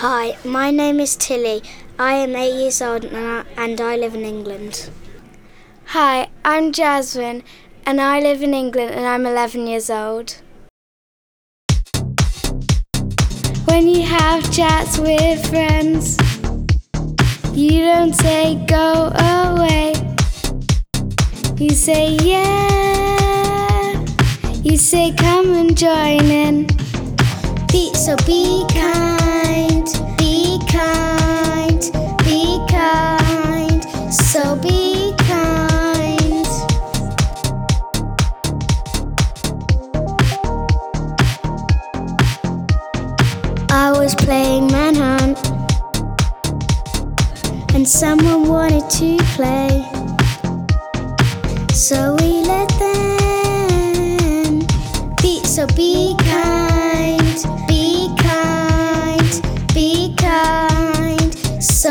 Hi, my name is Tilly. I am eight years old and I, live in England. Hi, I'm Jasmine and I live in England and I'm 11 years old. When you have chats with friends, you don't say go away. You say yeah. You say come and join in. Be, so was playing manhunt, and someone wanted to play, so we let them. Be so be kind, be kind, be kind. So